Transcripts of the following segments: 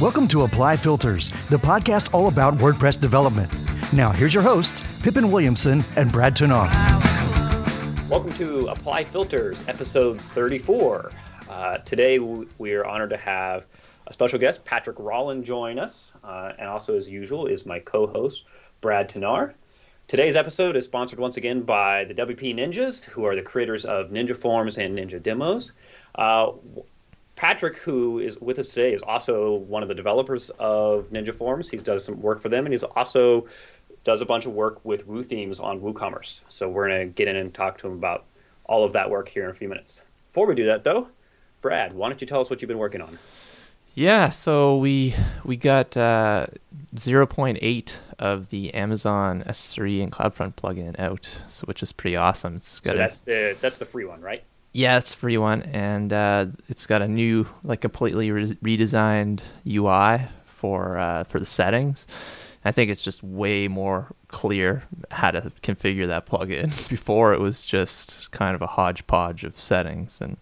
Welcome to Apply Filters, the podcast all about WordPress development. Now, here's your hosts, Pippin Williamson and Brad Touesnard. Welcome to Apply Filters, episode 34. Uh, today, we are honored to have a special guest, Patrick Rauland, join us. Uh, and also, as usual, is my co host, Brad Touesnard. Today's episode is sponsored once again by the WP Ninjas, who are the creators of Ninja Forms and Ninja Demos. Uh, Patrick, who is with us today, is also one of the developers of Ninja Forms. He's done some work for them, and he's also does a bunch of work with WooThemes on WooCommerce. So we're going to get in and talk to him about all of that work here in a few minutes. Before we do that, though, Brad, why don't you tell us what you've been working on? Yeah, so we we got uh, 0.8 of the Amazon S3 and CloudFront plugin out, so which is pretty awesome. It's got so that's a, the that's the free one, right? Yeah, it's free one, and uh, it's got a new, like, completely re- redesigned UI for uh, for the settings. I think it's just way more clear how to configure that plugin. Before it was just kind of a hodgepodge of settings, and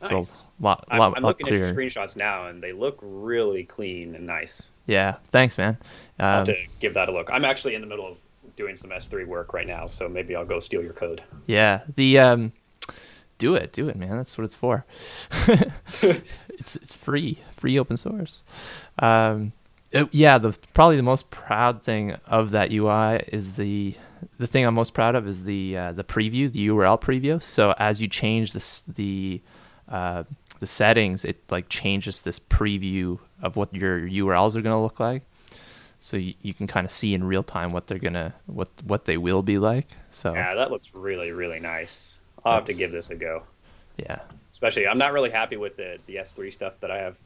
nice. a lot, I'm, I'm looking clearer. at your screenshots now, and they look really clean and nice. Yeah, thanks, man. Um, I'll have to give that a look. I'm actually in the middle of doing some S3 work right now, so maybe I'll go steal your code. Yeah, the um, do it, do it, man. That's what it's for. it's it's free, free open source. Um, it, yeah, the probably the most proud thing of that UI is the the thing I'm most proud of is the uh, the preview, the URL preview. So as you change this the uh, the settings, it like changes this preview of what your URLs are going to look like. So you, you can kind of see in real time what they're gonna what what they will be like. So yeah, that looks really really nice. I'll have to give this a go. Yeah. Especially, I'm not really happy with the the S3 stuff that I have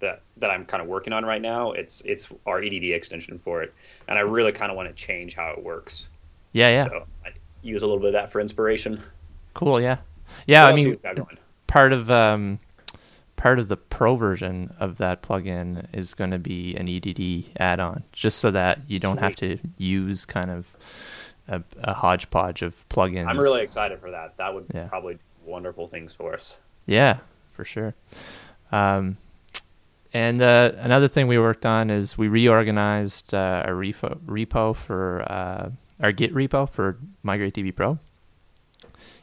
that that I'm kind of working on right now. It's it's our EDD extension for it, and I really kind of want to change how it works. Yeah, yeah. So I use a little bit of that for inspiration. Cool. Yeah. Yeah. I mean, part of um, part of the pro version of that plugin is going to be an EDD add-on, just so that you don't have to use kind of a, a, hodgepodge of plugins. I'm really excited for that. That would yeah. probably wonderful things for us. Yeah, for sure. Um, and uh, another thing we worked on is we reorganized uh, our repo, repo for uh, our Git repo for Migrate DB Pro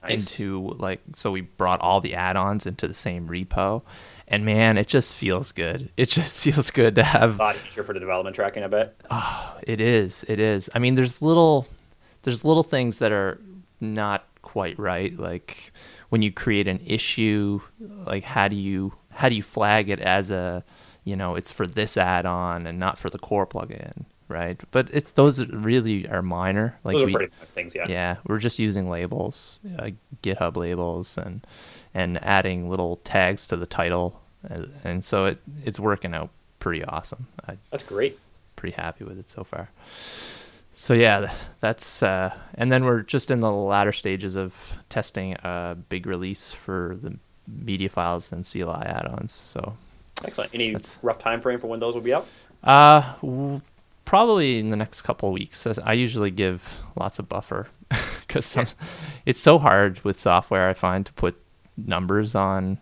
nice. into like so we brought all the add-ons into the same repo, and man, it just feels good. It just feels good to have. A lot easier for the development tracking, I bet. Oh, it is. It is. I mean, there's little there's little things that are not quite right like when you create an issue like how do you how do you flag it as a you know it's for this add-on and not for the core plugin right? But it's those really are minor like those we, pretty things yeah. Yeah we're just using labels uh, github labels and and adding little tags to the title and so it it's working out pretty awesome. I, that's great. pretty happy with it so far so yeah, that's uh, and then we're just in the latter stages of testing a big release for the media files and CLI add-ons. So excellent. Any rough time frame for when those will be out? Uh, w- probably in the next couple weeks. I usually give lots of buffer because it's so hard with software. I find to put numbers on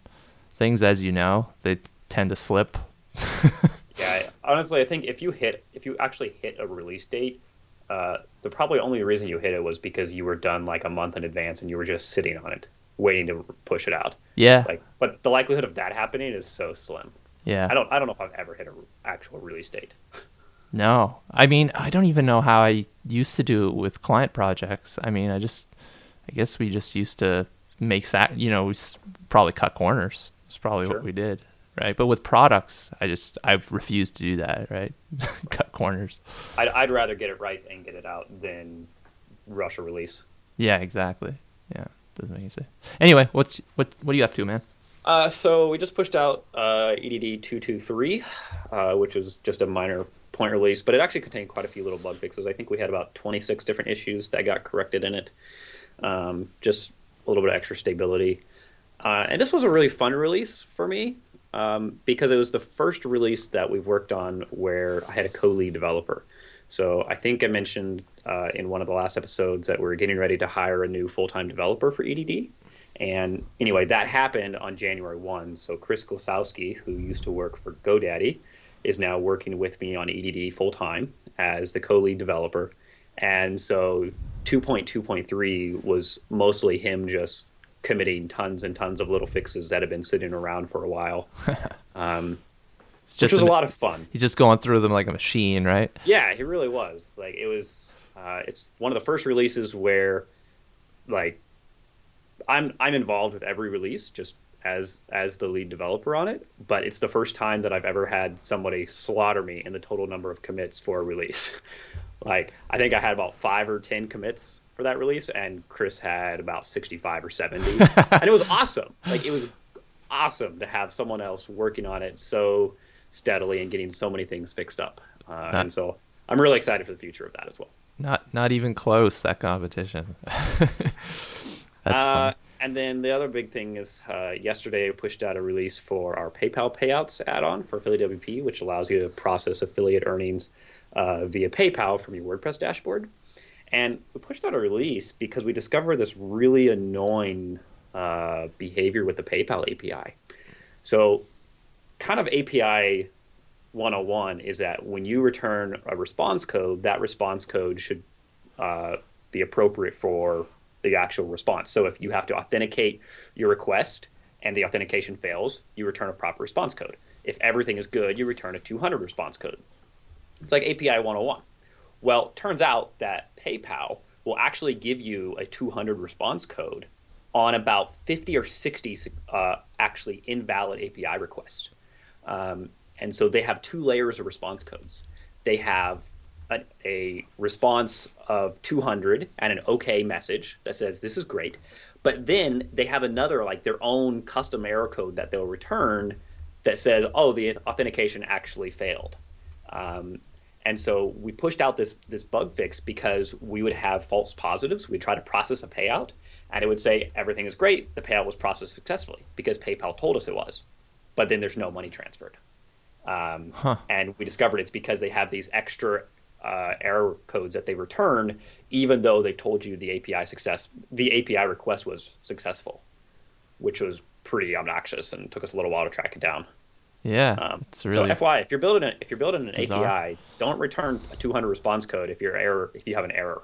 things, as you know, they tend to slip. yeah, honestly, I think if you hit if you actually hit a release date uh, the probably only reason you hit it was because you were done like a month in advance and you were just sitting on it, waiting to push it out. Yeah. Like, but the likelihood of that happening is so slim. Yeah. I don't. I don't know if I've ever hit an actual release date. No, I mean, I don't even know how I used to do it with client projects. I mean, I just, I guess we just used to make that. You know, we probably cut corners. It's probably sure. what we did right? But with products, I just I've refused to do that, right? Cut corners. I'd, I'd rather get it right and get it out than rush a release. Yeah, exactly. Yeah, doesn't make any sense. Anyway, what's what what are you up to, man? Uh, so we just pushed out uh, EDD two two three, uh, which is just a minor point release, but it actually contained quite a few little bug fixes. I think we had about twenty six different issues that got corrected in it. Um, just a little bit of extra stability. Uh, and this was a really fun release for me um, because it was the first release that we've worked on where I had a co-lead developer. So I think I mentioned uh, in one of the last episodes that we are getting ready to hire a new full-time developer for EDD. And anyway, that happened on January 1. So Chris Klosowski, who used to work for GoDaddy, is now working with me on EDD full time as the co-lead developer, and so 2.2.3 was mostly him just committing tons and tons of little fixes that have been sitting around for a while. Um, It's which just was a lot of fun. He's just going through them like a machine, right? Yeah, he really was. Like it was. Uh, it's one of the first releases where, like, I'm I'm involved with every release just as as the lead developer on it. But it's the first time that I've ever had somebody slaughter me in the total number of commits for a release. like I think I had about five or ten commits for that release, and Chris had about sixty five or seventy, and it was awesome. Like it was awesome to have someone else working on it so steadily and getting so many things fixed up. Uh, and so I'm really excited for the future of that as well. Not not even close that competition. That's Uh, and then the other big thing is uh, yesterday I pushed out a release for our PayPal payouts add-on for Affiliate WP, which allows you to process affiliate earnings uh, via PayPal from your WordPress dashboard. And we pushed out a release because we discovered this really annoying uh, behavior with the PayPal API. So, kind of API 101 is that when you return a response code, that response code should uh, be appropriate for the actual response. So if you have to authenticate your request and the authentication fails, you return a proper response code. If everything is good, you return a 200 response code. It's like API 101. Well, turns out that PayPal will actually give you a 200 response code on about 50 or 60 uh, actually invalid API requests. Um, and so they have two layers of response codes. They have a, a response of 200 and an OK message that says this is great. But then they have another, like their own custom error code that they'll return that says, oh, the authentication actually failed. Um, and so we pushed out this this bug fix because we would have false positives. We'd try to process a payout, and it would say everything is great. The payout was processed successfully because PayPal told us it was, but then there's no money transferred. Um, Huh. And we discovered it's because they have these extra uh, error codes that they return, even though they told you the API success, the API request was successful, which was pretty obnoxious and took us a little while to track it down. Yeah, Um, really So FYI, if you're building a, if you're building an bizarre. API, don't return a 200 response code if you're error if you have an error.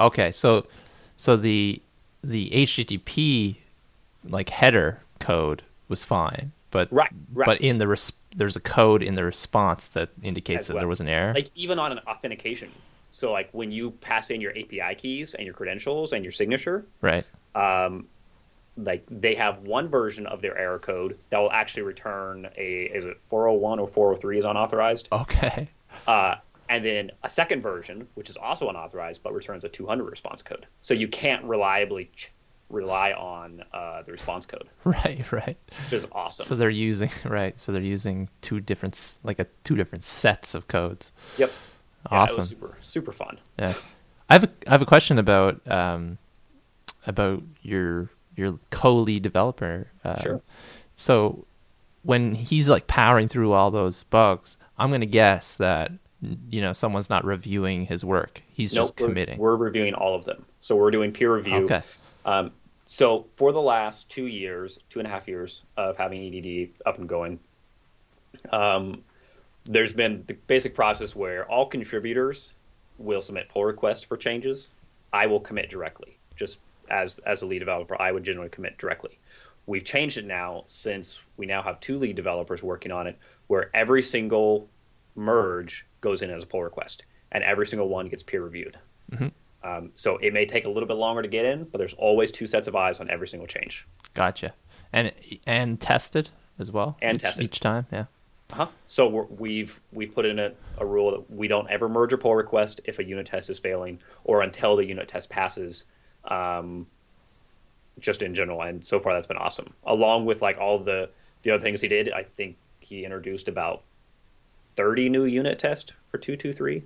okay. So so the the HTTP like header code was fine, but Right, right. but in the res- there's a code in the response that indicates As that well. there was an error. Like even on an authentication. So like when you pass in your API keys and your credentials and your signature, right. Like they have one version of their error code that will actually return a is it 401 or 403 is unauthorized, Okay. uh, and then a second version which is also unauthorized but returns a 200 response code. So you can't reliably ch- rely on uh, the response code, Right. Right. which is awesome. So they're using right. So they're using two different like a two different sets of codes. yep, Yeah, it Awesome. was super super fun. Yeah. I have a I have a question about um about your your co-lead developer. Um, Sure. So when he's like powering through all those bugs, I'm gonna guess that you know someone's not reviewing his work. He's Nope, just we're- committing. We're, reviewing all of them. So we're doing peer review. Okay. Um, so for the last two years, two and a half years of having EDD up and going, um, there's been the basic process where all contributors will submit pull requests for changes. I will commit directly. Just as as a lead developer, I would generally commit directly. We've changed it now since we now have two lead developers working on it, where every single merge goes in as a pull request, and every single one gets peer reviewed. Um, so it may take a little bit longer to get in, but there's always two sets of eyes on every single change. Gotcha. And and tested as well. And each, tested. each time. Yeah. Uh-huh. So we're, we've we've put in a, a rule that we don't ever merge a pull request if a unit test is failing or until the unit test passes. Um, just in general, and so far that's been awesome. Along with like all the the other things he did, I think he introduced about thirty new unit tests for two two three,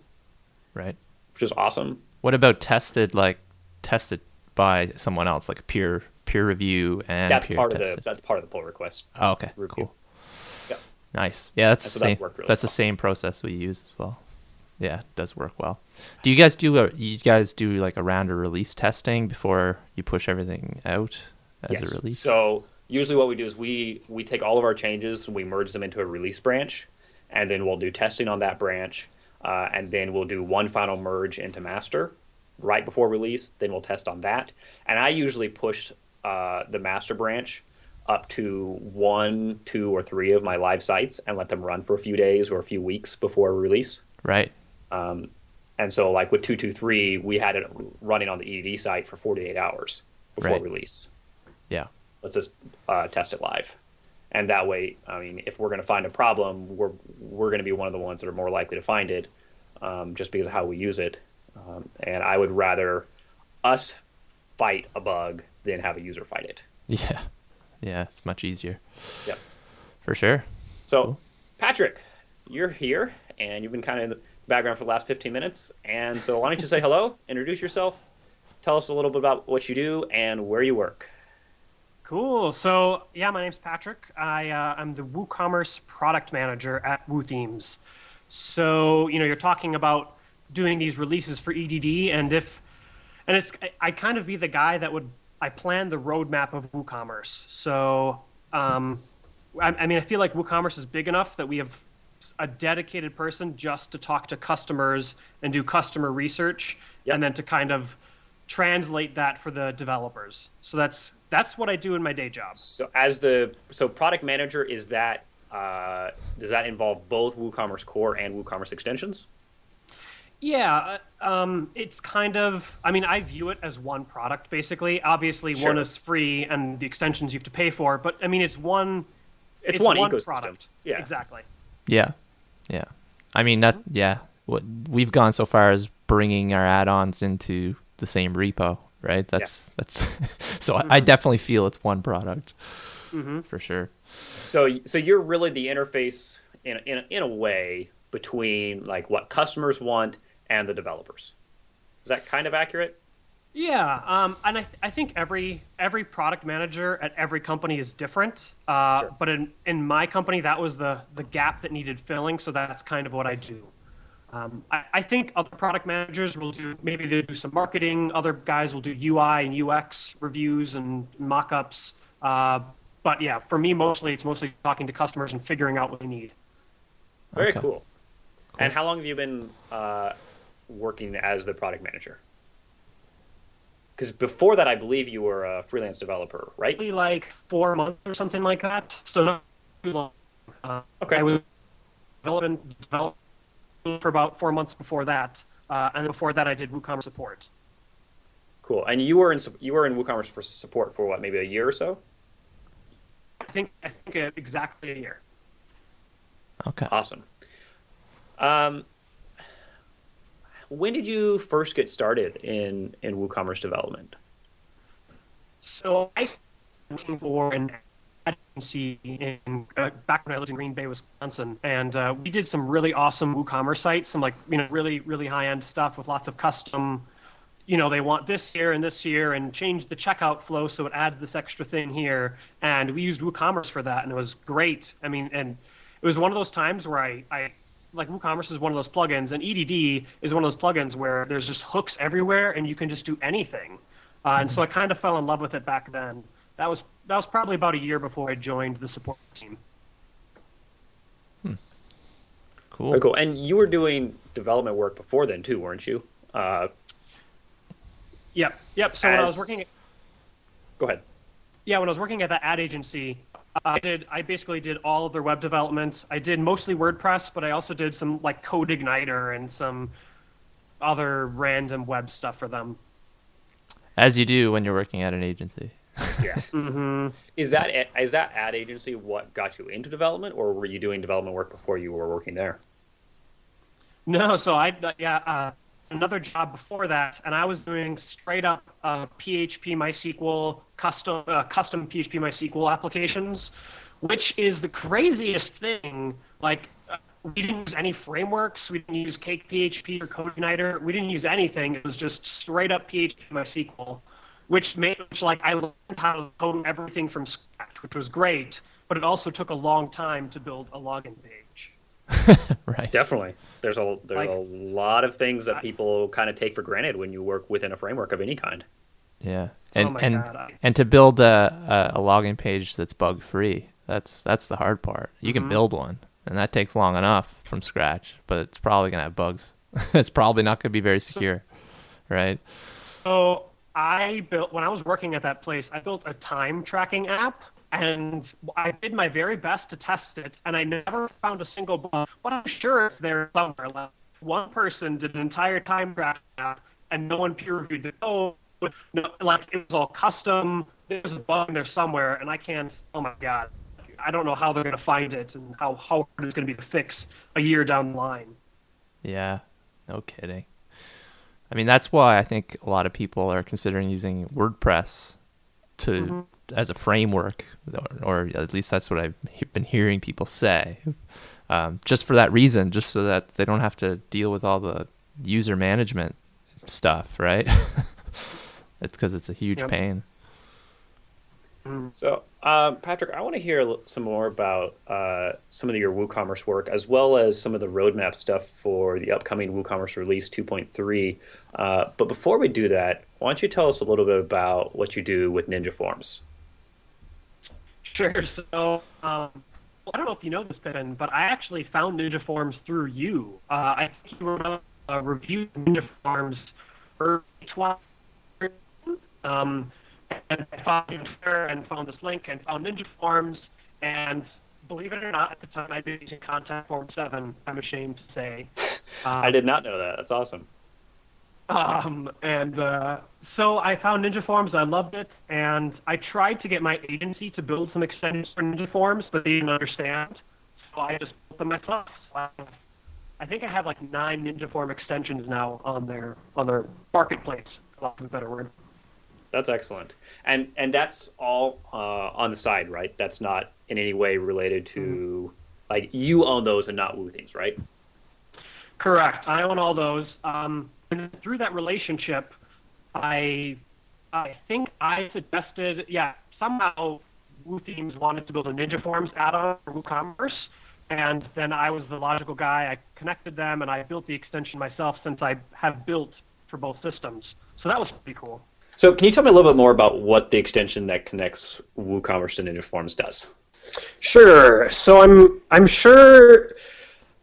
Right. which is awesome. What about tested like tested by someone else, like a peer peer review and that's part of the that's part of the pull request. Oh, okay. review. Cool. Yeah. Nice. Yeah, that's the so that's same. really that's the same process we use as well. Yeah, it does work well. Do you guys do a you guys do like a round of release testing before you push everything out as Yes. a release? So usually what we do is we we take all of our changes, we merge them into a release branch, and then we'll do testing on that branch, uh, and then we'll do one final merge into master right before release. Then we'll test on that, and I usually push uh, the master branch up to one, two, or three of my live sites and let them run for a few days or a few weeks before release. Right. Um, and so, like with two two three, we had it running on the EDD site for forty eight hours before Right. release. Yeah. Let's just uh, test it live, and that way, I mean, if we're going to find a problem, we're we're going to be one of the ones that are more likely to find it, um, just because of how we use it. Um, and I would rather us fight a bug than have a user fight it. Yeah. Yeah. It's much easier. Yep. For sure. So, Cool. Patrick, you're here, and you've been kind of background for the last 15 minutes. And so, why don't you say hello, introduce yourself, tell us a little bit about what you do and where you work. Cool. So yeah, my name's Patrick. I uh, I'm the WooCommerce product manager at WooThemes. So you know, you're talking about doing these releases for EDD, and if and it's I, I kind of be the guy that would I plan the roadmap of WooCommerce. So um, I, I mean, I feel like WooCommerce is big enough that we have a dedicated person just to talk to customers and do customer research, Yep. and then to kind of translate that for the developers. So that's that's what I do in my day job. So, as the so product manager, is that uh, does that involve both WooCommerce Core and WooCommerce extensions? Yeah, uh, um, it's kind of. I mean, I view it as one product basically. Obviously, Sure. one is free, and the extensions you have to pay for. But I mean, it's one. It's, one, ecosystem. product. Yeah. exactly. Yeah. Yeah. I mean that yeah. What we've gone so far as bringing our add-ons into the same repo, right? That's that's so I, I mm-hmm. definitely feel it's one product. Mm-hmm. For sure. So, so you're really the interface in in in a way between like what customers want and the developers. Is that kind of accurate? Yeah, um, and I, I think every every product manager at every company is different. Uh, Sure. But in, in my company, that was the the gap that needed filling. So that's kind of what I do. Um, I, I think other product managers will do maybe they do some marketing. Other guys will do UI and UX reviews and mock-ups. Uh, but yeah, for me, mostly it's mostly talking to customers and figuring out what they need. Very Okay. cool. And how long have you been uh, working as the product manager? Because before that, I believe you were a freelance developer, right? Like four months or something like that. So not too long. Uh, Okay. I was developing, developing for about four months before that, uh, and before that I did WooCommerce support. Cool. And you were in you were in WooCommerce for support for what, maybe a year or so? I think I think uh, exactly a year. Okay. Awesome. Um, when did you first get started in in WooCommerce development? So I working for an agency in uh, back when I lived in Green Bay, Wisconsin, and uh, we did some really awesome WooCommerce sites, some like you know really really high end stuff with lots of custom. You know, they want this here and this here, and change the checkout flow so it adds this extra thing here. And we used WooCommerce for that, and it was great. I mean, and it was one of those times where I, I like WooCommerce is one of those plugins, and EDD is one of those plugins where there's just hooks everywhere, and you can just do anything. Uh, and so I kind of fell in love with it back then. That was that was probably about a year before I joined the support team. Cool. Very cool. And you were doing development work before then too, weren't you? Uh, Yep, yep. So when I was working, at, go ahead. yeah, when I was working at that ad agency, I did I basically did all of their web development. I did mostly WordPress, but I also did some like CodeIgniter and some other random web stuff for them. As you do when you're working at an agency. Yeah. hmm is that is that ad agency what got you into development, or were you doing development work before you were working there? No, so I yeah uh, another job before that, and I was doing straight up uh, PHP MySQL custom uh, custom PHP MySQL applications, which is the craziest thing. Like uh, we didn't use any frameworks, we didn't use CakePHP or CodeIgniter, we didn't use anything. It was just straight up PHP MySQL, which made which like I learned how to code everything from scratch, which was great. But it also took a long time to build a login page. right. Definitely. There's a there's Like- a lot of things that I- people kind of take for granted when you work within a framework of any kind. Yeah. And Oh my and God, I- and to build a, a, a login page that's bug free, that's that's the hard part. You Mm-hmm. can build one, and that takes long enough from scratch. But it's probably gonna have bugs. it's probably not gonna be very secure, right? So I built when I was working at that place. I built a time tracking app, and I did my very best to test it, and I never found a single bug. But I'm sure if there's somewhere left, one person did an entire time app, and no one peer reviewed it. Oh, no, like it was all custom. There's a bug in there somewhere, and I can't. Oh my god, I don't know how they're going to find it and how how hard it's going to be to fix a year down the line. Yeah, no kidding. I mean, that's why I think a lot of people are considering using WordPress to mm-hmm. as a framework, or, or, at least that's what I've been hearing people say. Um, just for that reason, just so that they don't have to deal with all the user management stuff, right? it's because it's a huge yep. pain. So, uh, Patrick, I want to hear some more about uh, some of your WooCommerce work, as well as some of the roadmap stuff for the upcoming WooCommerce release 2.3. Uh, but before we do that, why don't you tell us a little bit about what you do with Ninja Forms? Sure. So, um, I don't know if you know this, Ben, but I actually found Ninja Forms through you. Uh, I think you were a review Ninja Forms early 20. Um, and I found Twitter and found this link and found Ninja Forms. And believe it or not, at the time I'd been using Contact Form 7, I'm ashamed to say. Um, I did not know that. That's awesome. Um, and uh, so I found Ninja Forms. I loved it, and I tried to get my agency to build some extensions for Ninja Forms, but they didn't understand. So I just built them myself. I think I have like nine Ninja Form extensions now on their on their marketplace. For lack of a better word. That's excellent, and and that's all uh, on the side, right? That's not in any way related to mm-hmm. like you own those and not WooThemes, right? Correct. I own all those. Um, and through that relationship, I I think I suggested, yeah, somehow WooThemes wanted to build a Ninja Forms add-on for WooCommerce, and then I was the logical guy. I connected them, and I built the extension myself since I have built for both systems. So that was pretty cool. So, can you tell me a little bit more about what the extension that connects WooCommerce to Ninja Forms does? Sure. So, I'm I'm sure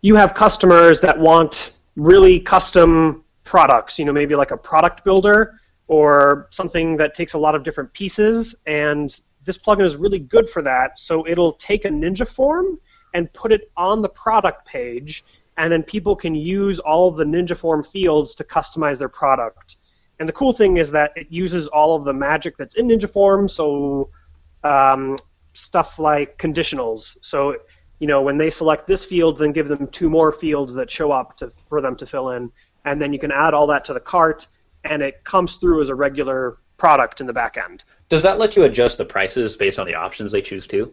you have customers that want really custom products. You know, maybe like a product builder or something that takes a lot of different pieces, and this plugin is really good for that. So, it'll take a Ninja form and put it on the product page, and then people can use all of the Ninja form fields to customize their product. And the cool thing is that it uses all of the magic that's in Ninja Form, so um, stuff like conditionals. So, you know, when they select this field, then give them two more fields that show up to, for them to fill in. And then you can add all that to the cart, and it comes through as a regular product in the back end. Does that let you adjust the prices based on the options they choose to?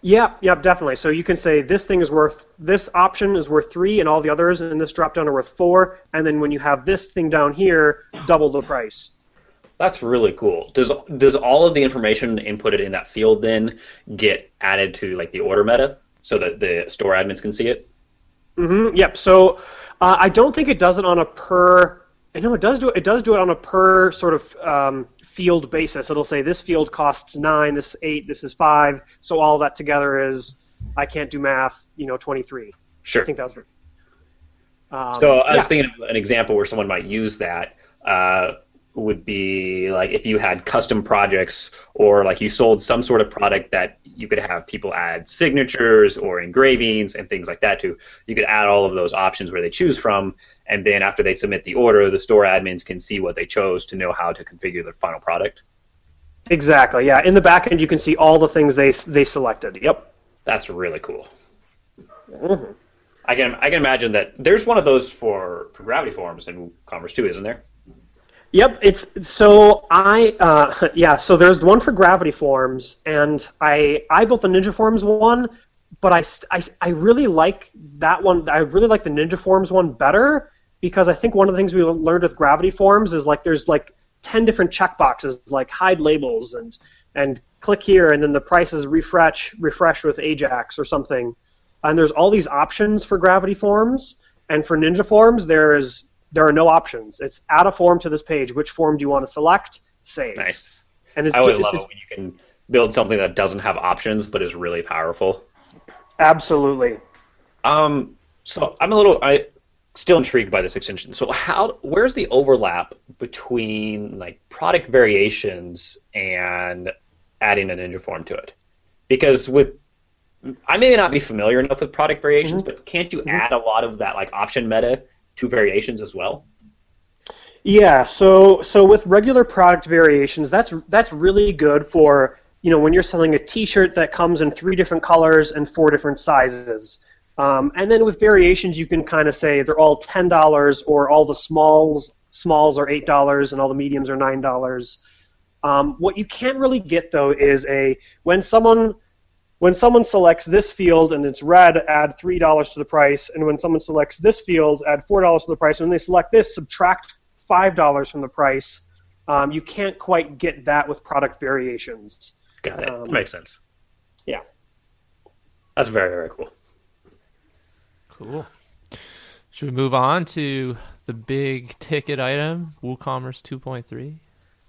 Yep, yep, definitely. So you can say this thing is worth this option is worth three, and all the others in this drop down are worth four. And then when you have this thing down here, double the price. That's really cool. Does does all of the information inputted in that field then get added to like the order meta so that the store admins can see it? Mm-hmm. Yep. So uh, I don't think it does it on a per. No, it does do it. It does do it on a per sort of um, field basis. It'll say this field costs nine, this eight, this is five. So all that together is I can't do math. You know, twenty three. Sure. I think that was. Um, so I was yeah. thinking of an example where someone might use that. Uh, would be like if you had custom projects or like you sold some sort of product that you could have people add signatures or engravings and things like that to. You could add all of those options where they choose from, and then after they submit the order, the store admins can see what they chose to know how to configure the final product. Exactly. Yeah. In the back end, you can see all the things they they selected. Yep. That's really cool. Mm-hmm. I can I can imagine that there's one of those for, for Gravity Forms and Commerce too, isn't there? Yep, it's so I uh, yeah. So there's one for Gravity Forms, and I I built the Ninja Forms one, but I, I, I really like that one. I really like the Ninja Forms one better because I think one of the things we learned with Gravity Forms is like there's like ten different checkboxes like hide labels and and click here and then the price is refresh refresh with Ajax or something, and there's all these options for Gravity Forms. And for Ninja Forms, there is there are no options. It's add a form to this page. Which form do you want to select? Save. Nice. And it's I would love it when you can build something that doesn't have options but is really powerful. Absolutely. Um, so I'm a little I still intrigued by this extension. So how where's the overlap between like product variations and adding a ninja form to it? Because with I may not be familiar enough with product variations, Mm-hmm. but can't you add a lot of that like option meta to variations as well? Yeah, so so with regular product variations, that's that's really good for you know when you're selling a T-shirt that comes in three different colors and four different sizes. Um, and then with variations, you can kind of say they're all ten dollars, or all the smalls smalls are eight dollars, and all the mediums are nine dollars. Um, what you can't really get though is a when someone when someone selects this field and it's red, add three dollars to the price, and when someone selects this field, add four dollars to the price. And when they select this, subtract five dollars from the price. Um, you can't quite get that with product variations. Got it. Um, Makes sense. Yeah. That's very very cool. Cool. Should we move on to the big ticket item, WooCommerce 2.3?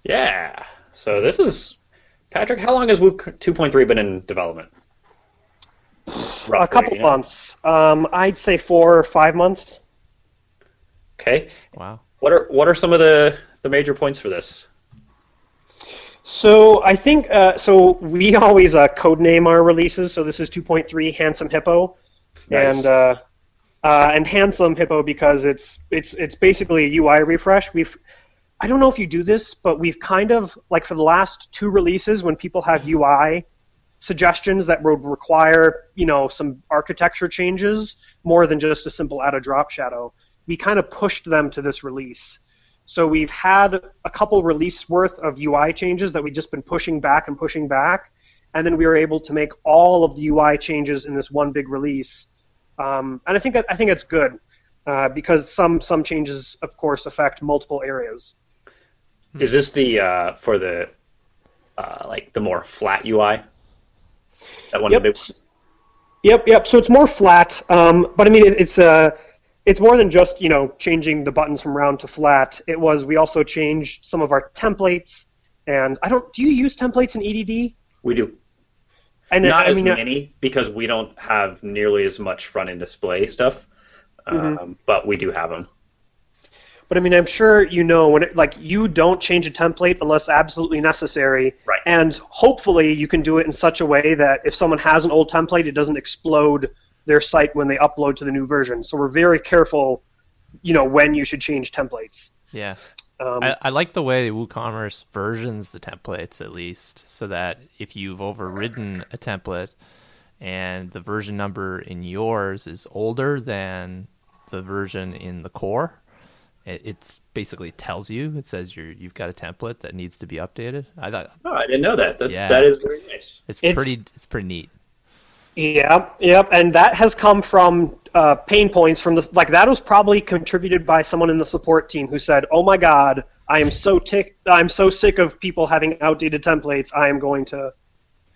Yeah. So this is Patrick. How long has Woo 2.3 been in development? A couple you know? months. Um, I'd say four or five months. Okay. Wow. What are what are some of the the major points for this? So I think uh, so. We always uh, code name our releases. So this is 2.3 Handsome Hippo, Nice. and uh, uh, and Handsome Hippo because it's it's it's basically a UI refresh. We've I don't know if you do this, but we've kind of like for the last two releases when people have UI suggestions that would require you know some architecture changes more than just a simple add a drop shadow. We kind of pushed them to this release. So we've had a couple release worth of UI changes that we've just been pushing back and pushing back, and then we were able to make all of the UI changes in this one big release. Um, and I think that I think that's good uh, because some some changes, of course, affect multiple areas. Is this the uh, for the uh, like the more flat UI? That one Yep. big Yep, yep. So it's more flat, um, but I mean it, it's uh, it's more than just you know changing the buttons from round to flat. It was we also changed some of our templates, and I don't. Do you use templates in EDD? we do And not I as mean, uh, many because we don't have nearly as much front end display stuff, Mm-hmm. um, but we do have them. But I mean, I'm sure you know when it, like you don't change a template unless absolutely necessary. Right. And hopefully you can do it in such a way that if someone has an old template, it doesn't explode their site when they upload to the new version. So we're very careful, you know, when you should change templates. Yeah. Um, I, I like the way WooCommerce versions the templates at least, so that if you've overridden a template and the version number in yours is older than the version in the core, it it's basically tells you. It says you're you've got a template that needs to be updated. I thought Oh, I didn't know that. That's, Yeah. That is very nice. it's, It's- pretty it's pretty neat. Yep, yep, and that has come from uh, pain points from the like that was probably contributed by someone in the support team who said, "Oh my God, I am so tick, I'm so sick of people having outdated templates. I am going to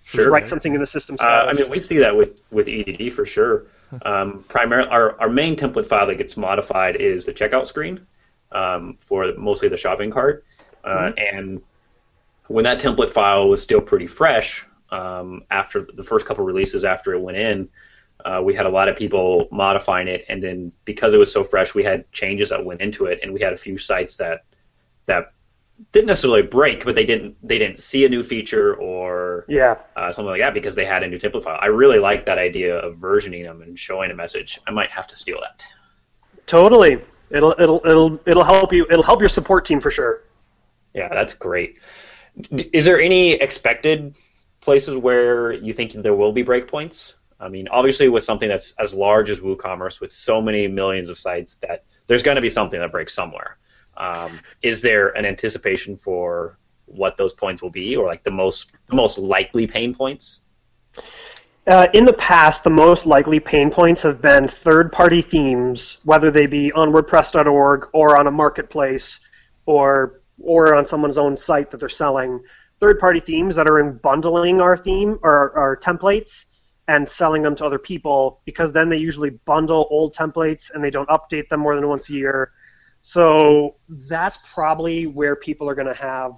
Sure. write something in the system Uh, I mean, we see that with, with EDD for sure. Um, primarily, our, our main template file that gets modified is the checkout screen um, for mostly the shopping cart. Uh, And when that template file was still pretty fresh, um, after the first couple releases after it went in, uh, we had a lot of people modifying it, and then because it was so fresh, we had changes that went into it, and we had a few sites that that didn't necessarily break, but they didn't they didn't see a new feature or yeah, uh, something like that because they had a new template file. I really like that idea of versioning them and showing a message. I might have to steal that. totally. It'll it'll it'll it'll help you. It'll help your support team for sure. Yeah, that's great. Is there any expected places where you think there will be breakpoints? I mean, obviously, with something that's as large as WooCommerce, with so many millions of sites, that there's going to be something that breaks somewhere. Um, is there an anticipation for what those points will be, or like the most the most likely pain points? Uh, in the past, the most likely pain points have been third-party themes, whether they be on WordPress.org or on a marketplace, or or on someone's own site that they're selling. Third-party themes that are in bundling our theme or our templates and selling them to other people, because then they usually bundle old templates and they don't update them more than once a year. So that's probably where people are going to have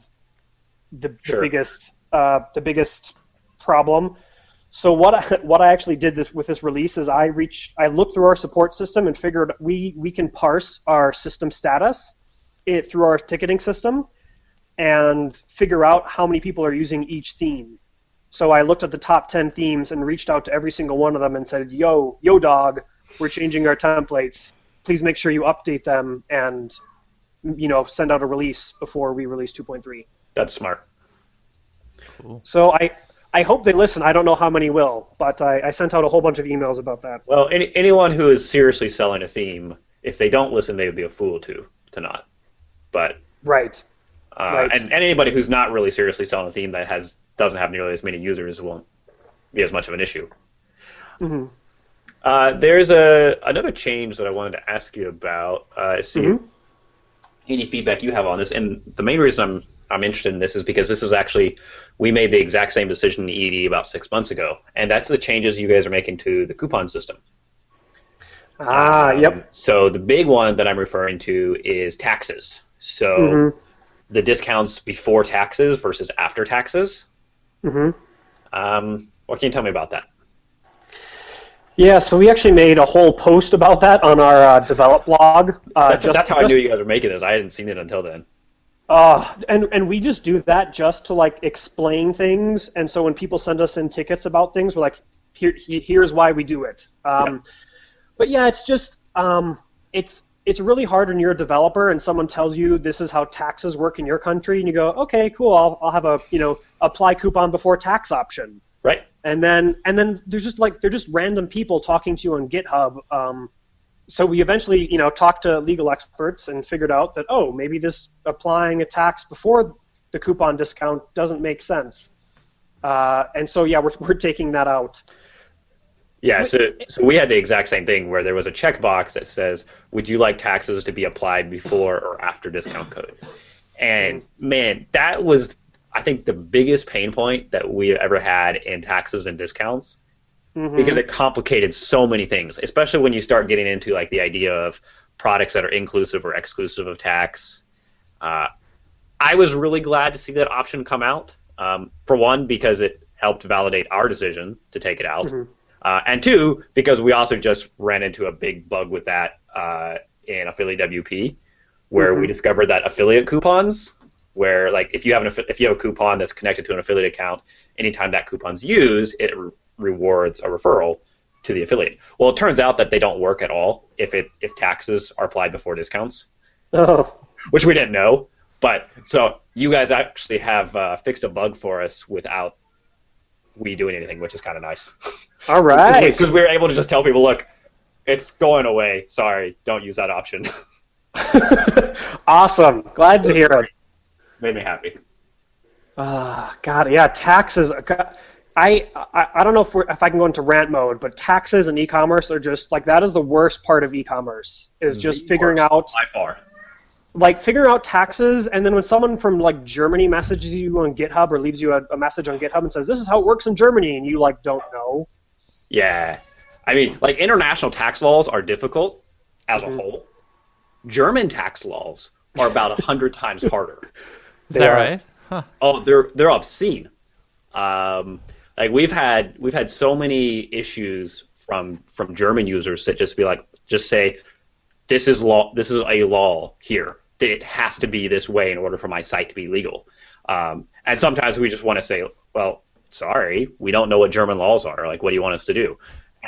the, Sure. the biggest uh, the biggest problem. So what I, what I actually did this, with this release is I reached I looked through our support system and figured we we can parse our system status it, through our ticketing system and figure out how many people are using each theme. So I looked at the top 10 themes and reached out to every single one of them and said, "Yo, yo dog, we're changing our templates. Please make sure you update them and you know, send out a release before we release 2.3." That's smart. Cool. So I I hope they listen. I don't know how many will, but I, I sent out a whole bunch of emails about that. Well, any, anyone who is seriously selling a theme, if they don't listen, they would be a fool to to not. But Right. uh, Right. and, and anybody who's not really seriously selling a theme that has doesn't have nearly as many users won't be as much of an issue. hmm Uh, there's a another change that I wanted to ask you about. Uh, see Mhm. any feedback you have on this. And the main reason I'm I'm interested in this is because this is actually we made the exact same decision in ED about six months ago, and that's the changes you guys are making to the coupon system. Ah, Um, yep. So the big one that I'm referring to is taxes. So Mhm. the discounts before taxes versus after taxes. hmm Um, what can you tell me about that? Yeah, so we actually made a whole post about that on our uh, develop blog. Uh, That's, just, that's how I knew you guys were making this. I hadn't seen it until then. Uh, and and we just do that just to like explain things, and so when people send us in tickets about things, we're like, here, here's why we do it. Um, But yeah, it's just um, it's it's really hard when you're a developer and someone tells you this is how taxes work in your country, and you go, okay, cool, I'll I'll have a you know apply coupon before tax option. Right? and then and then there's just like they're just random people talking to you on GitHub. Um, so we eventually, you know, talked to legal experts and figured out that oh, maybe this applying a tax before the coupon discount doesn't make sense. Uh, and so yeah, we're we're taking that out. Yeah, so so we had the exact same thing where there was a checkbox that says, "Would you like taxes to be applied before or after discount codes?" And man, that was I think the biggest pain point that we ever had in taxes and discounts Mhm. because it complicated so many things, especially when you start getting into like the idea of products that are inclusive or exclusive of tax. Uh, I was really glad to see that option come out. Um, for one, because it helped validate our decision to take it out, Mhm. uh, and two, because we also just ran into a big bug with that uh, in affiliate WP, where we Mhm. discovered that affiliate coupons, where like if you have an if you have a coupon that's connected to an affiliate account, anytime that coupon's used, it rewards a referral to the affiliate. Well, it turns out that they don't work at all if it if taxes are applied before discounts Oh, which we didn't know. But so you guys actually have uh, fixed a bug for us without we doing anything, which is kind of nice. all right. Because we were able to just tell people, look, it's going away. Sorry, don't use that option. awesome. Glad to hear it. Made me happy. Ah, God, yeah, taxes. God, I, I I don't know if, we're, if I can go into rant mode, but taxes and e-commerce are just like that is the worst part of e-commerce is just The figuring worst. out By far. like figuring out taxes, and then when someone from like Germany messages you on GitHub or leaves you a, a message on GitHub and says this is how it works in Germany, and you like don't know. Yeah. I mean, like international tax laws are difficult as Mhm. a whole. German tax laws are about a hundred times harder. Is They that are. right? Huh. Oh, they're they're obscene. Um, like we've had we've had so many issues from from German users that just be like just say this is law this is a law here. It has to be this way in order for my site to be legal. Um, and sometimes we just want to say, well, sorry, we don't know what German laws are. Like, what do you want us to do?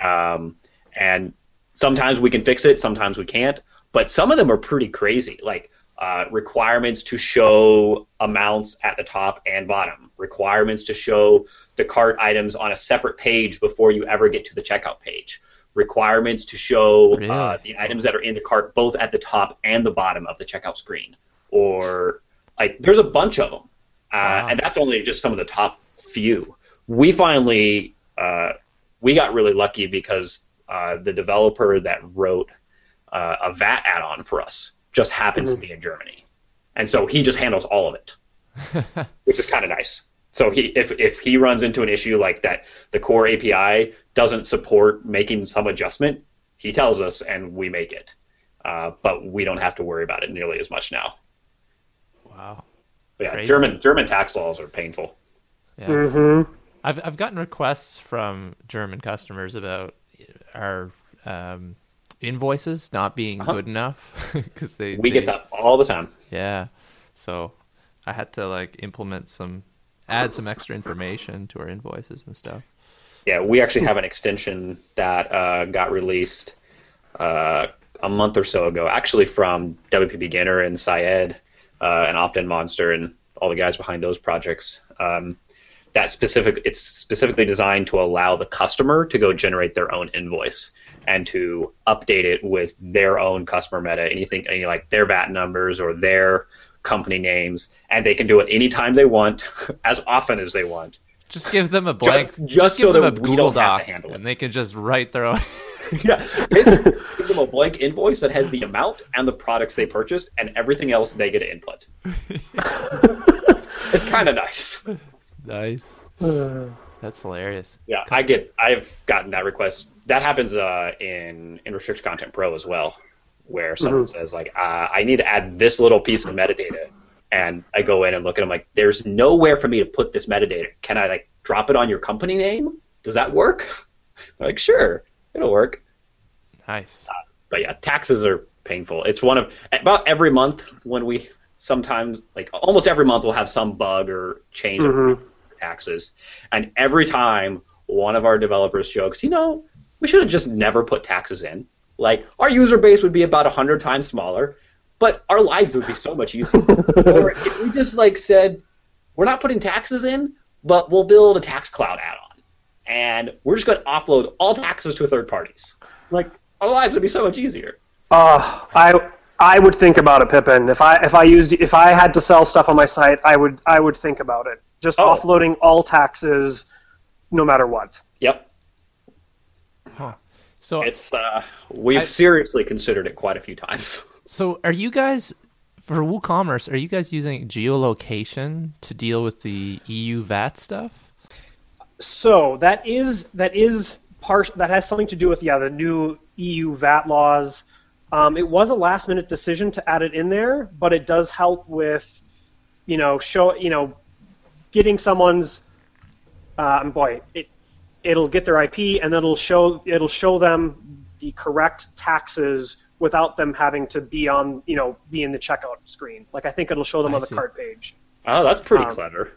Um, and sometimes we can fix it, sometimes we can't. But some of them are pretty crazy. Like uh, requirements to show amounts at the top and bottom, requirements to show the cart items on a separate page before you ever get to the checkout page, requirements to show uh, the items that are in the cart both at the top and the bottom of the checkout screen, or like there's a bunch of them, uh, Wow. and that's only just some of the top few. We finally uh, we got really lucky because uh, the developer that wrote uh, a VAT add-on for us just happens to be in Germany, and so he just handles all of it, which is kind of nice. So he, if if he runs into an issue like that, the core API doesn't support making some adjustment, he tells us and we make it. Uh, but we don't have to worry about it nearly as much now. Wow. But yeah, Crazy. German German tax laws are painful. Yeah. Mm-hmm. I've I've gotten requests from German customers about our um, invoices not being Uh-huh. good enough because they We they- get that all the time. Yeah, so I had to like implement some, add some extra information to our invoices and stuff. Yeah, we actually have an extension that uh, got released uh, a month or so ago, actually from WP Beginner and Syed uh, and OptinMonster and all the guys behind those projects. Um, that specific, it's specifically designed to allow the customer to go generate their own invoice and to update it with their own customer meta, anything any, like their VAT numbers or their company names, and they can do it anytime they want, as often as they want. Just give them a blank, just give so them that a we Google don't have to Doc, handle it. and they can just write their own. yeah, basically give them a blank invoice that has the amount and the products they purchased, and everything else they get to input. it's kind of nice. nice. That's hilarious. Yeah, I get. I've gotten that request. That happens uh, in in Restrict Content Pro as well, where someone says like, uh, "I need to add this little piece of metadata," and I go in and look at them like, "There's nowhere for me to put this metadata. Can I like drop it on your company name? Does that work?" They're like, "Sure, it'll work." Nice. but yeah, taxes are painful. It's one of about every month when we sometimes like almost every month we'll have some bug or change of taxes, and every time one of our developers jokes, you know, we should have just never put taxes in. Like our user base would be about a hundred times smaller, but our lives would be so much easier. or if we just like said, we're not putting taxes in, but we'll build a tax cloud add-on, and we're just going to offload all taxes to third parties. Like our lives would be so much easier. Uh, I I would think about it, Pippin. If I if I used if I had to sell stuff on my site, I would I would think about it. Just Oh. offloading all taxes, no matter what. Yep, So, it's uh, we've I- seriously considered it quite a few times. so are you guys for WooCommerce? Are you guys using geolocation to deal with the EU VAT stuff? So that is that is part that has something to do with yeah the new EU VAT laws. Um, it was a last minute decision to add it in there, but it does help with you know show you know getting someone's um, boy it it'll get their IP and it'll show it'll show them the correct taxes without them having to be on you know be in the checkout screen. Like I think it'll show them I on the see. cart page. Oh, that's pretty Um, clever.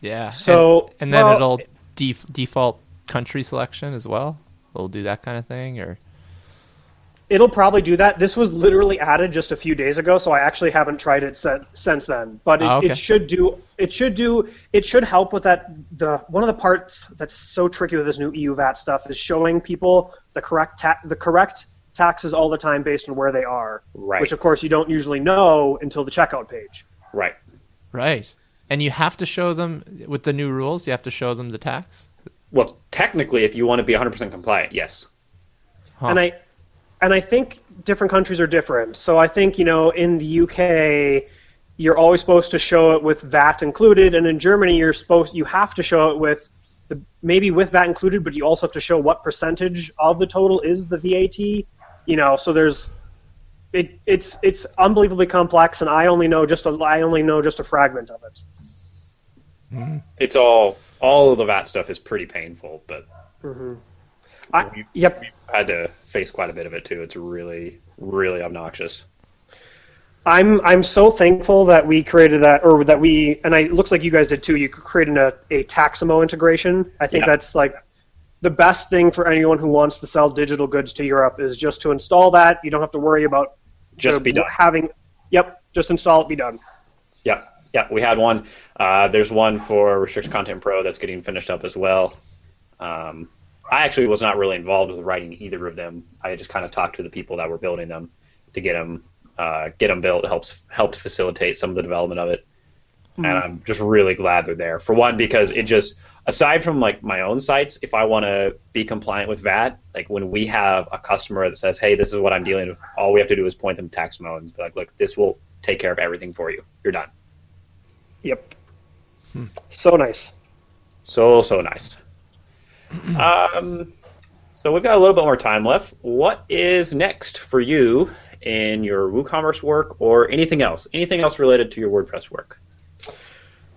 Yeah. So, and, and then well- it'll def- default country selection as well. It'll do that kind of thing, or It'll probably do that. This was literally added just a few days ago, so I actually haven't tried it se- since then. But it, Oh, okay. it should do. It should do. It should help with that. The one of the parts that's so tricky with this new EU VAT stuff is showing people the correct ta- the correct taxes all the time based on where they are. Right. Which of course you don't usually know until the checkout page. Right. right. And you have to show them with the new rules. You have to show them the tax. Well, technically, if you want to be 100% compliant, yes. Huh. And I and I think different countries are different. So I think you know in the UK you're always supposed to show it with VAT included, and in Germany you're supposed you have to show it with the maybe with VAT included, but you also have to show what percentage of the total is the VAT. You know, so there's it, it's it's unbelievably complex, and I only know just a I only know just a fragment of it. Mm-hmm. It's all all of the VAT stuff is pretty painful, but mm-hmm. I, We've- yep, I had to face quite a bit of it too. It's really, really obnoxious. I'm I'm so thankful that we created that, or that we, and I, it looks like you guys did too. You created a, a Taxamo integration. I think Yeah. that's like the best thing for anyone who wants to sell digital goods to Europe is just to install that. You don't have to worry about Just be done. having. Yep, just install it, be done. Yeah, yeah, we had one. Uh, there's one for Restrict Content Pro that's getting finished up as well. Um, I actually was not really involved with writing either of them. I just kind of talked to the people that were building them to get them uh, get them built. Helps helped facilitate some of the development of it, and I'm just really glad they're there. For one, because it just aside from like my own sites, if I want to be compliant with VAT, like when we have a customer that says, "Hey, this is what I'm dealing with," all we have to do is point them to Taxamo and be like, "Look, this will take care of everything for you. You're done." Yep. So nice. So so nice. Um, so we've got a little bit more time left. What is next for you in your WooCommerce work or anything else? Anything else related to your WordPress work?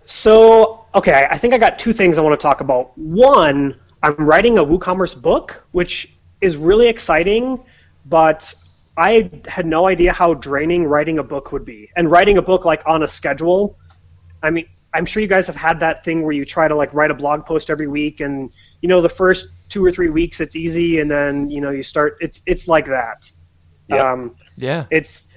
So, okay, I think I got two things I want to talk about. One, I'm writing a WooCommerce book, which is really exciting, but I had no idea how draining writing a book would be. And writing a book like on a schedule, I mean, I'm sure you guys have had that thing where you try to like write a blog post every week and you know the first 2 or 3 weeks it's easy and then, you know, you start it's it's like that. Yep. Um, Yeah. it's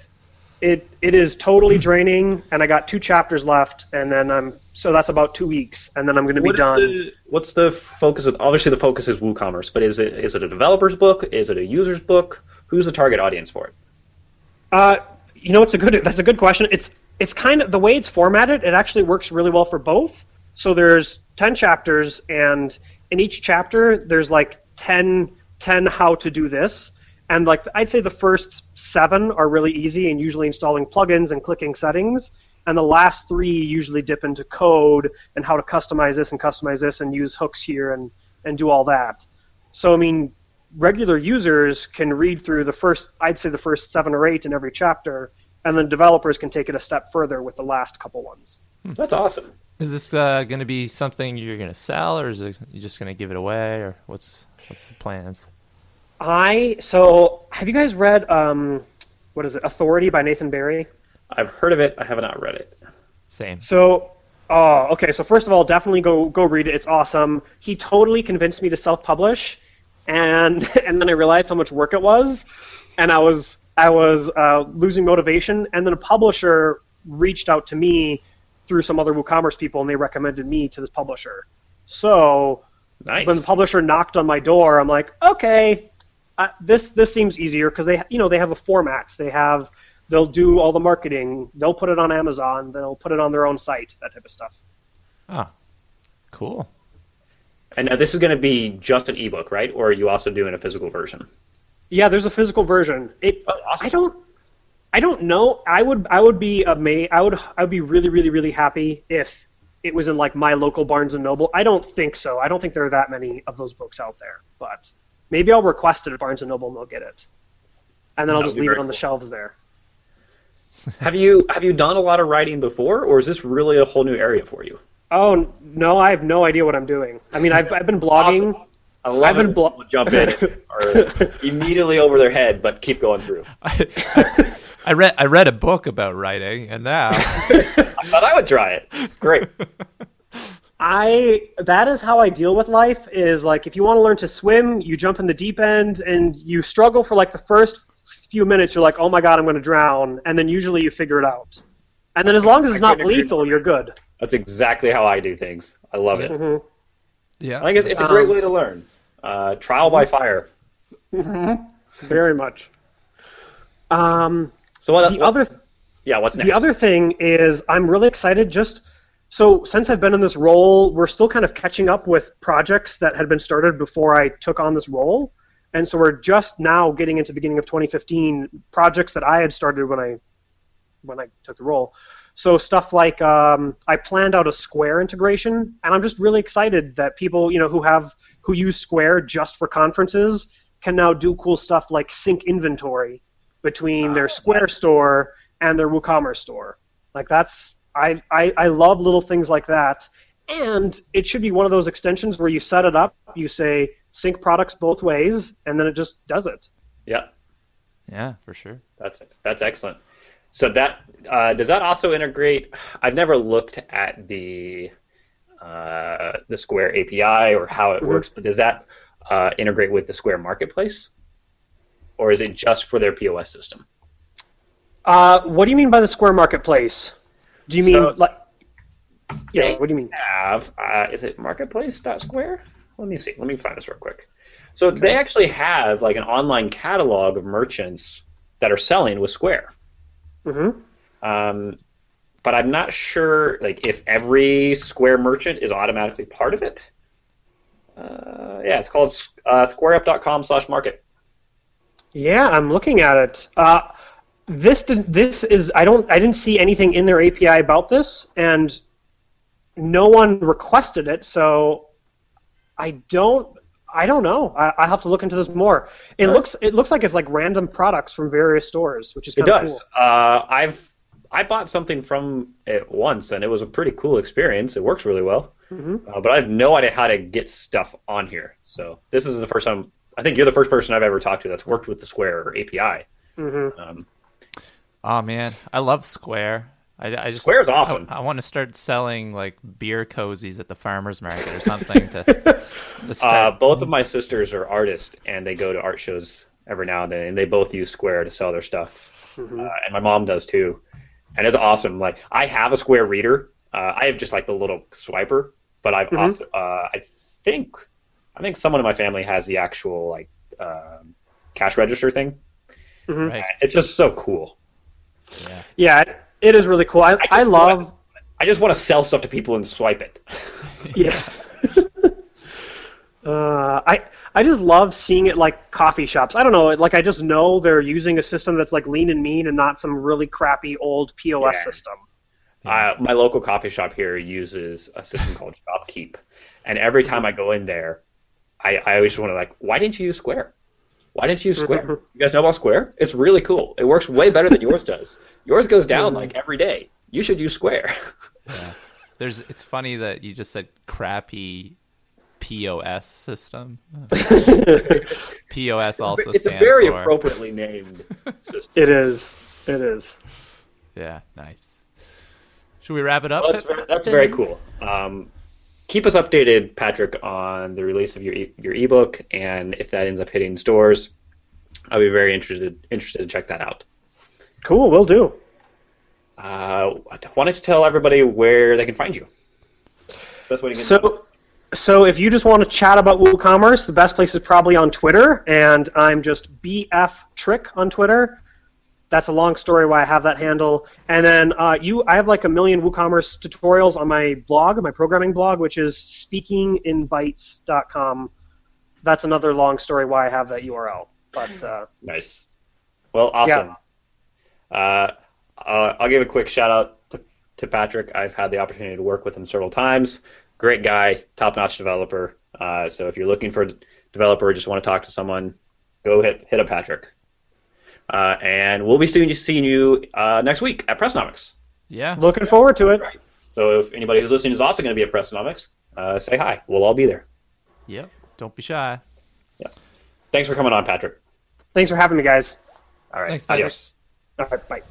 it it is totally draining and I got two chapters left and then I'm so that's about 2 weeks and then I'm going to be What is done. the- what's the focus of? Obviously, the focus is WooCommerce, but is it is it a developer's book? Is it a user's book? Who's the target audience for it? Uh, you know, it's a good. That's a good question. It's it's kind of the way it's formatted. It actually works really well for both. So there's ten chapters, and in each chapter there's like 10, 10 how to do this, and like I'd say the first seven are really easy and usually installing plugins and clicking settings, and the last three usually dip into code and how to customize this and customize this and use hooks here and and do all that. So I mean, regular users can read through the first, I'd say the first seven or eight in every chapter, and then developers can take it a step further with the last couple ones. That's awesome. Is this uh, going to be something you're going to sell, or is it you just going to give it away, or what's what's the plans? I so have you guys read um, what is it, Authority by Nathan Barry? I've heard of it. I have not read it. Same. So, oh, okay. So first of all, definitely go go read it. It's awesome. He totally convinced me to self-publish, and and then I realized how much work it was, and I was I was uh, losing motivation. And then a publisher reached out to me through some other WooCommerce people, and they recommended me to this publisher. So Nice. when the publisher knocked on my door, I'm like, okay, uh, this this seems easier because they you know they have a format. They have they'll do all the marketing. They'll put it on Amazon. They'll put it on their own site. That type of stuff. Ah, cool. and now this is going to be just an ebook, right? Or are you also doing a physical version? Yeah, there's a physical version. It Oh, awesome. I don't I don't know. I would I would be ama- I would I would be really really really happy if it was in like my local Barnes and Noble. I don't think so. I don't think there are that many of those books out there. But maybe I'll request it at Barnes and Noble and they'll get it. And then I'll That would just leave it on the cool. shelves there. have you have you done a lot of writing before, or is this really a whole new area for you? Oh no, I have no idea what I'm doing. I mean, I've I've been blogging. Awesome. I love I've been it blo- when jump in or immediately over their head, but keep going through. I, I read I read a book about writing, and now I thought I would try it. It's great. I that is how I deal with life. Is like if you want to learn to swim, you jump in the deep end and you struggle for like the first few minutes. You're like, oh my god, I'm going to drown, and then usually you figure it out. And then as long as it's not lethal, you're good. That's exactly how I do things. I love it. hmm yeah, I guess it's, it's a great way to learn. Uh, trial by fire. Very much. Um, So what? the what- other yeah. What's next? The other thing is, I'm really excited. Just so since I've been in this role, we're still kind of catching up with projects that had been started before I took on this role, and so we're just now getting into the beginning of 2015 projects that I had started when I when I took the role. So stuff like um, I planned out a Square integration, and I'm just really excited that people you know who have who use Square just for conferences can now do cool stuff like sync inventory between their Square store and their WooCommerce store. Like that's I, I I love little things like that. And it should be one of those extensions where you set it up, you say sync products both ways, and then it just does it. Yeah. yeah, for sure. That's that's excellent. So that uh, does that also integrate? I've never looked at the uh, the Square API or how it works, but does that uh, integrate with the Square Marketplace, or is it just for their POS system? Uh, what do you mean by the Square Marketplace? Do you mean So- like? Yeah. What do you mean? Have uh, is it Marketplace.square? Let me see. Let me find this real quick. So they actually have like an online catalog of merchants that are selling with Square. Hmm Um, but I'm not sure like if every Square merchant is automatically part of it. Uh, yeah, it's called uh, SquareUp.com/market. Yeah, I'm looking at it. Uh, this did, this is I don't I didn't see anything in their API about this, and no one requested it, so I don't I don't know. I, I have to look into this more. It looks it looks like it's like random products from various stores, which is It of does. cool. Uh, I've I bought something from it once, and it was a pretty cool experience. It works really well, uh, but I have no idea how to get stuff on here. So this is the first time. I think you're the first person I've ever talked to that's worked with the Square API. Um, Oh man, I love Square. I, I just Square's awesome. I, want to start selling like beer cozies at the farmers market or something to, to uh, both of my sisters are artists, and they go to art shows every now and then, and they both use Square to sell their stuff. Uh, and my mom does too, and it's awesome. Like I have a Square reader. Uh, I have just like the little swiper, but I've also, uh, I think I think someone in my family has the actual like um cash register thing. right? It's just so cool. Yeah. Yeah, it- is really cool. I, I wanna- love. I just want to sell stuff to people and swipe it. Yeah. uh, I I just love seeing it like coffee shops. I don't know, like I just know they're using a system that's like lean and mean and not some really crappy old POS Yeah. system. Uh, my local coffee shop here uses a system called ShopKeep, and every time I go in there, I, I always want to like, why didn't you use Square? Why didn't you use Square? You guys know about Square? It's really cool. It works way better than yours does. Yours goes down like every day. You should use Square. Yeah. There's. It's funny that you just said crappy POS system. POS also it's a stands very for. appropriately named system. It is. It is. Yeah, nice. Should we wrap it up? Well, that's, very, that's very cool. Um, keep us updated, Patrick, on the release of your e- your ebook, and if that ends up hitting stores, I'll be very interested interested to check that out. Cool. We'll do. Uh, why don't you tell everybody where they can find you? Best way to get So, so if you just want to chat about WooCommerce, the best place is probably on Twitter, and I'm just BF Trick on Twitter. That's a long story why I have that handle. And then uh, you, I have like a million WooCommerce tutorials on my blog, my programming blog, which is speakinginbytes.com. That's another long story why I have that URL. But uh, nice. Well, awesome. Uh, uh, I'll give a quick shout out to, to Patrick. I've had the opportunity to work with him several times. Great guy, top notch developer. Uh, so if you're looking for a developer, or just want to talk to someone, go hit hit up Patrick. Uh, and we'll be seeing you, seeing you uh, next week at Pressnomics. Yeah. looking forward to it. So if anybody who's listening is also going to be at Pressnomics, uh, say hi. We'll all be there. Yep. Don't be shy. Thanks for coming on, Patrick. Thanks for having me, guys. All right. Thanks, Patrick. Adios. All right, bye.